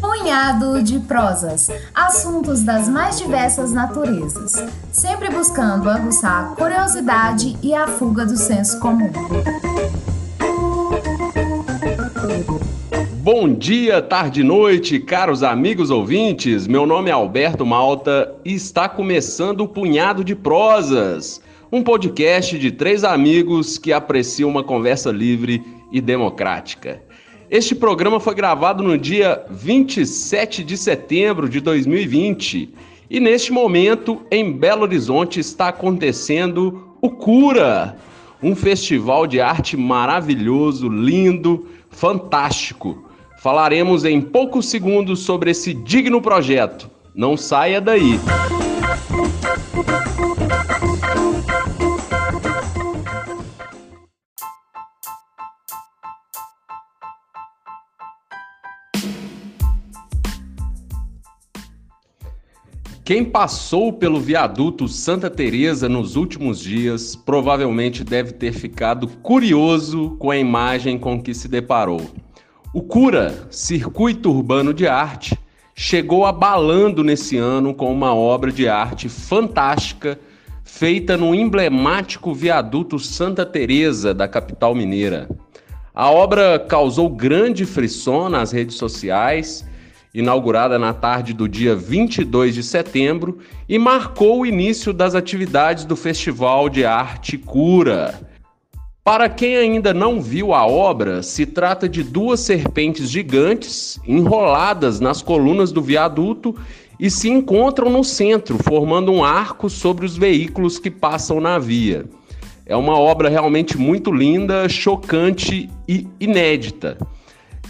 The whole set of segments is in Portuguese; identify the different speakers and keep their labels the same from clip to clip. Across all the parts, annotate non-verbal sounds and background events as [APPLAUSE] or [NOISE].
Speaker 1: Punhado de prosas, assuntos das mais diversas naturezas, sempre buscando aguçar a curiosidade e a fuga do senso comum.
Speaker 2: Bom dia, tarde e noite, caros amigos ouvintes. Meu nome é Alberto Malta e está começando o Punhado de Prosas, um podcast de três amigos que apreciam uma conversa livre e democrática. Este programa foi gravado no dia 27 de setembro de 2020 e neste momento em Belo Horizonte está acontecendo o Cura, um festival de arte maravilhoso, lindo, fantástico Falaremos em poucos segundos sobre esse digno projeto. Não saia daí. Quem passou pelo viaduto Santa Teresa nos últimos dias provavelmente deve ter ficado curioso com a imagem com que se deparou. O Cura, Circuito Urbano de Arte, chegou abalando nesse ano com uma obra de arte fantástica feita no emblemático viaduto Santa Teresa da capital mineira. A obra causou grande frisson nas redes sociais, inaugurada na tarde do dia 22 de setembro e marcou o início das atividades do Festival de Arte Cura para quem ainda não viu a obra, se trata de duas serpentes gigantes enroladas nas colunas do viaduto e se encontram no centro, formando um arco sobre os veículos que passam na via. É uma obra realmente muito linda, chocante e inédita.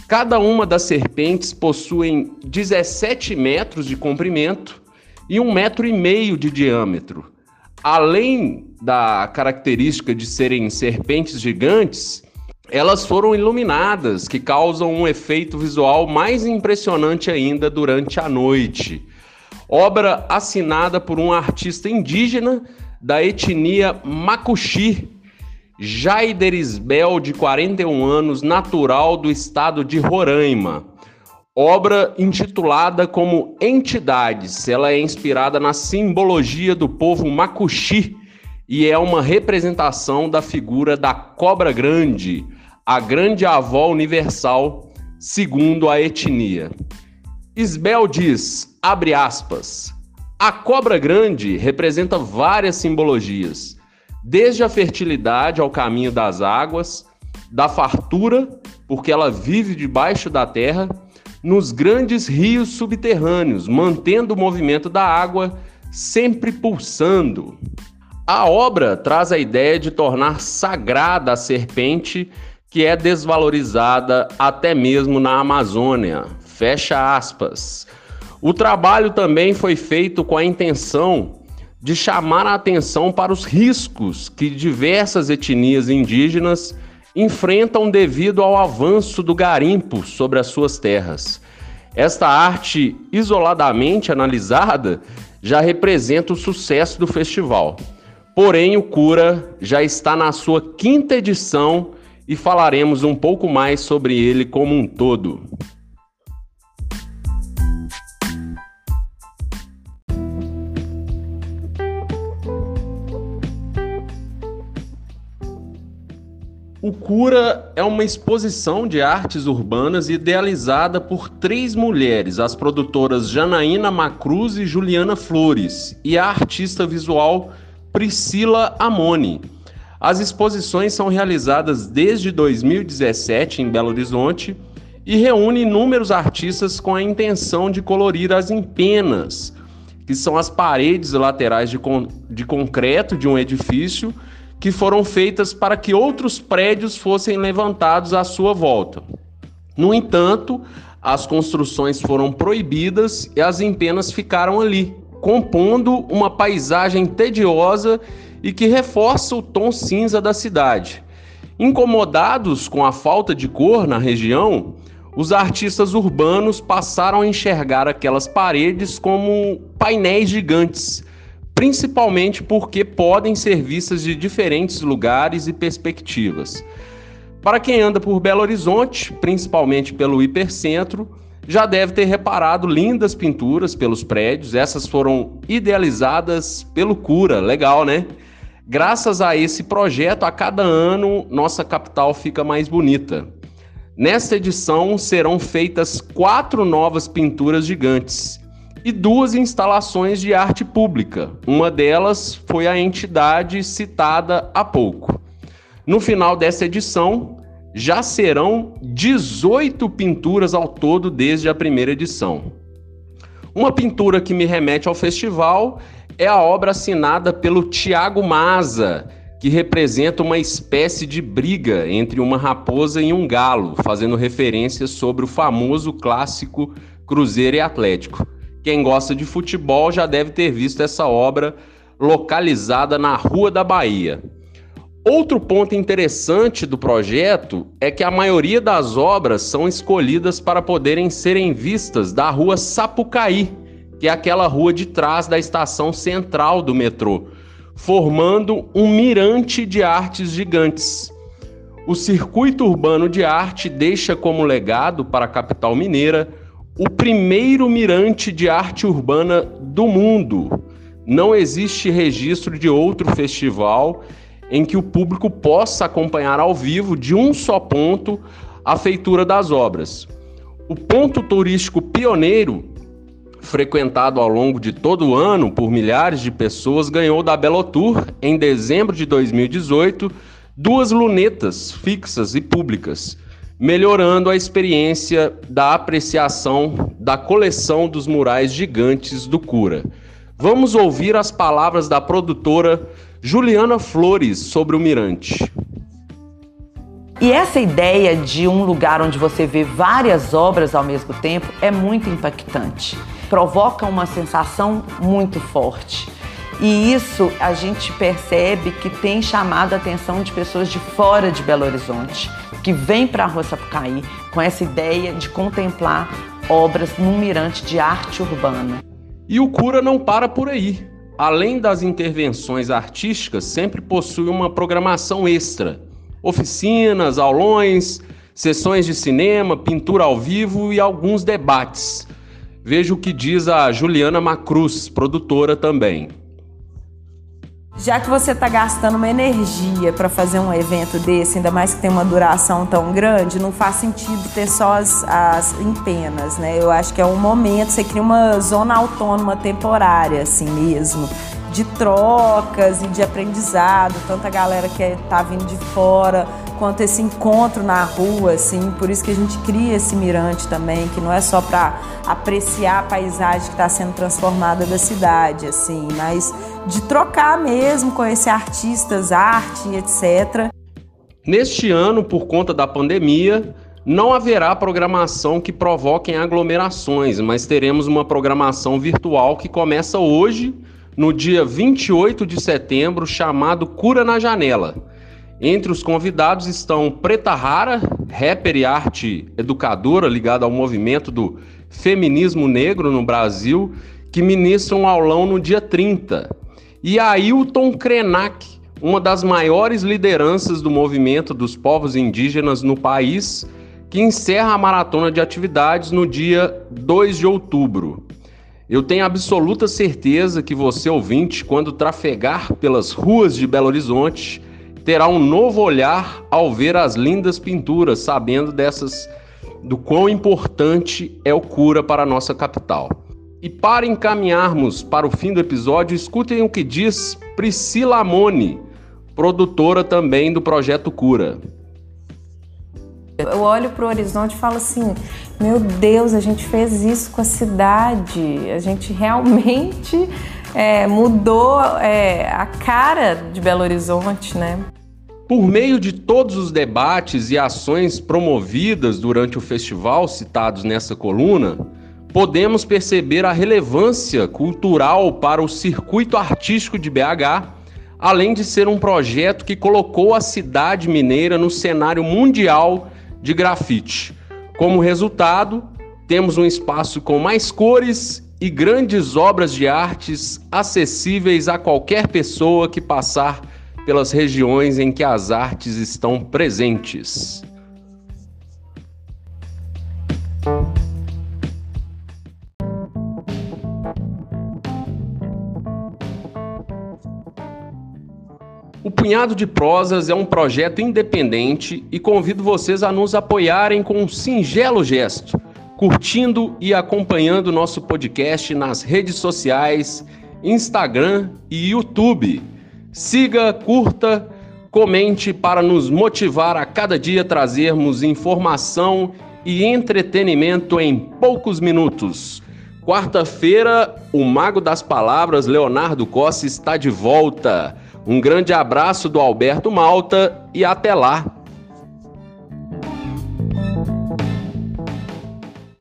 Speaker 2: Cada uma das serpentes possuem 17 metros de comprimento e um metro e meio de diâmetro além da característica de serem serpentes gigantes, elas foram iluminadas, que causam um efeito visual mais impressionante ainda durante a noite. Obra assinada por um artista indígena da etnia Makuxi, Jaiderisbel, de 41 anos, natural do estado de Roraima obra intitulada como Entidades. Ela é inspirada na simbologia do povo Makuxi e é uma representação da figura da cobra grande, a grande avó universal, segundo a etnia. Isbel diz, abre aspas, a cobra grande representa várias simbologias, desde a fertilidade ao caminho das águas, da fartura, porque ela vive debaixo da terra, nos grandes rios subterrâneos, mantendo o movimento da água sempre pulsando. A obra traz a ideia de tornar sagrada a serpente que é desvalorizada até mesmo na Amazônia. Fecha aspas. O trabalho também foi feito com a intenção de chamar a atenção para os riscos que diversas etnias indígenas enfrentam devido ao avanço do garimpo sobre as suas terras. Esta arte, isoladamente analisada, já representa o sucesso do festival. Porém, o Cura já está na sua quinta edição e falaremos um pouco mais sobre ele como um todo. O Cura é uma exposição de artes urbanas idealizada por três mulheres, as produtoras Janaína Macruz e Juliana Flores, e a artista visual Priscila Amoni. As exposições são realizadas desde 2017 em Belo Horizonte e reúne inúmeros artistas com a intenção de colorir as empenas, que são as paredes laterais de, con de concreto de um edifício que foram feitas para que outros prédios fossem levantados à sua volta. No entanto, as construções foram proibidas e as empenas ficaram ali, compondo uma paisagem tediosa e que reforça o tom cinza da cidade. Incomodados com a falta de cor na região, os artistas urbanos passaram a enxergar aquelas paredes como painéis gigantes principalmente porque podem ser vistas de diferentes lugares e perspectivas. Para quem anda por Belo Horizonte, principalmente pelo hipercentro, já deve ter reparado lindas pinturas pelos prédios. Essas foram idealizadas pelo Cura, legal, né? Graças a esse projeto, a cada ano nossa capital fica mais bonita. Nesta edição serão feitas quatro novas pinturas gigantes e duas instalações de arte pública. Uma delas foi a entidade citada há pouco. No final dessa edição, já serão 18 pinturas ao todo desde a primeira edição. Uma pintura que me remete ao festival é a obra assinada pelo Tiago Maza, que representa uma espécie de briga entre uma raposa e um galo, fazendo referência sobre o famoso clássico Cruzeiro e Atlético. Quem gosta de futebol já deve ter visto essa obra localizada na Rua da Bahia. Outro ponto interessante do projeto é que a maioria das obras são escolhidas para poderem serem vistas da Rua Sapucaí, que é aquela rua de trás da estação central do metrô formando um mirante de artes gigantes. O circuito urbano de arte deixa como legado para a capital mineira o primeiro mirante de arte urbana do mundo. Não existe registro de outro festival em que o público possa acompanhar ao vivo de um só ponto a feitura das obras. O ponto turístico pioneiro frequentado ao longo de todo o ano por milhares de pessoas, ganhou da Belotour, em dezembro de 2018, duas lunetas fixas e públicas, melhorando a experiência da apreciação da coleção dos murais gigantes do Cura. Vamos ouvir as palavras da produtora Juliana Flores sobre o Mirante.
Speaker 3: E essa ideia de um lugar onde você vê várias obras ao mesmo tempo é muito impactante. Provoca uma sensação muito forte. E isso a gente percebe que tem chamado a atenção de pessoas de fora de Belo Horizonte, que vêm para a Rua Sapucaí com essa ideia de contemplar obras num mirante de arte urbana.
Speaker 2: E o Cura não para por aí. Além das intervenções artísticas, sempre possui uma programação extra oficinas, aulões, sessões de cinema, pintura ao vivo e alguns debates. Veja o que diz a Juliana Macruz, produtora também.
Speaker 4: Já que você está gastando uma energia para fazer um evento desse, ainda mais que tem uma duração tão grande, não faz sentido ter só as, as empenas, né? Eu acho que é um momento, você cria uma zona autônoma temporária, assim mesmo, de trocas e de aprendizado, tanta galera que está vindo de fora, quanto esse encontro na rua, assim, por isso que a gente cria esse mirante também, que não é só para apreciar a paisagem que está sendo transformada da cidade, assim, mas de trocar mesmo, conhecer artistas, arte, etc.
Speaker 2: Neste ano, por conta da pandemia, não haverá programação que provoquem aglomerações, mas teremos uma programação virtual que começa hoje no dia 28 de setembro, chamado Cura na Janela. Entre os convidados estão Preta Rara, rapper e arte educadora ligada ao movimento do feminismo negro no Brasil, que ministra um aulão no dia 30. E Ailton Krenak, uma das maiores lideranças do movimento dos povos indígenas no país, que encerra a maratona de atividades no dia 2 de outubro. Eu tenho absoluta certeza que você, ouvinte, quando trafegar pelas ruas de Belo Horizonte, terá um novo olhar ao ver as lindas pinturas, sabendo dessas do quão importante é o cura para a nossa capital. E para encaminharmos para o fim do episódio, escutem o que diz Priscila Amoni, produtora também do projeto Cura.
Speaker 4: Eu olho para o horizonte e falo assim: meu Deus, a gente fez isso com a cidade, a gente realmente [LAUGHS] é, mudou é, a cara de Belo Horizonte, né?
Speaker 2: Por meio de todos os debates e ações promovidas durante o festival citados nessa coluna, podemos perceber a relevância cultural para o circuito artístico de BH, além de ser um projeto que colocou a cidade mineira no cenário mundial de grafite. Como resultado, temos um espaço com mais cores e grandes obras de artes acessíveis a qualquer pessoa que passar pelas regiões em que as artes estão presentes. O Punhado de Prosas é um projeto independente e convido vocês a nos apoiarem com um singelo gesto, curtindo e acompanhando nosso podcast nas redes sociais, Instagram e YouTube. Siga, curta, comente para nos motivar a cada dia trazermos informação e entretenimento em poucos minutos. Quarta-feira, o Mago das Palavras, Leonardo Costa, está de volta. Um grande abraço do Alberto Malta e até lá!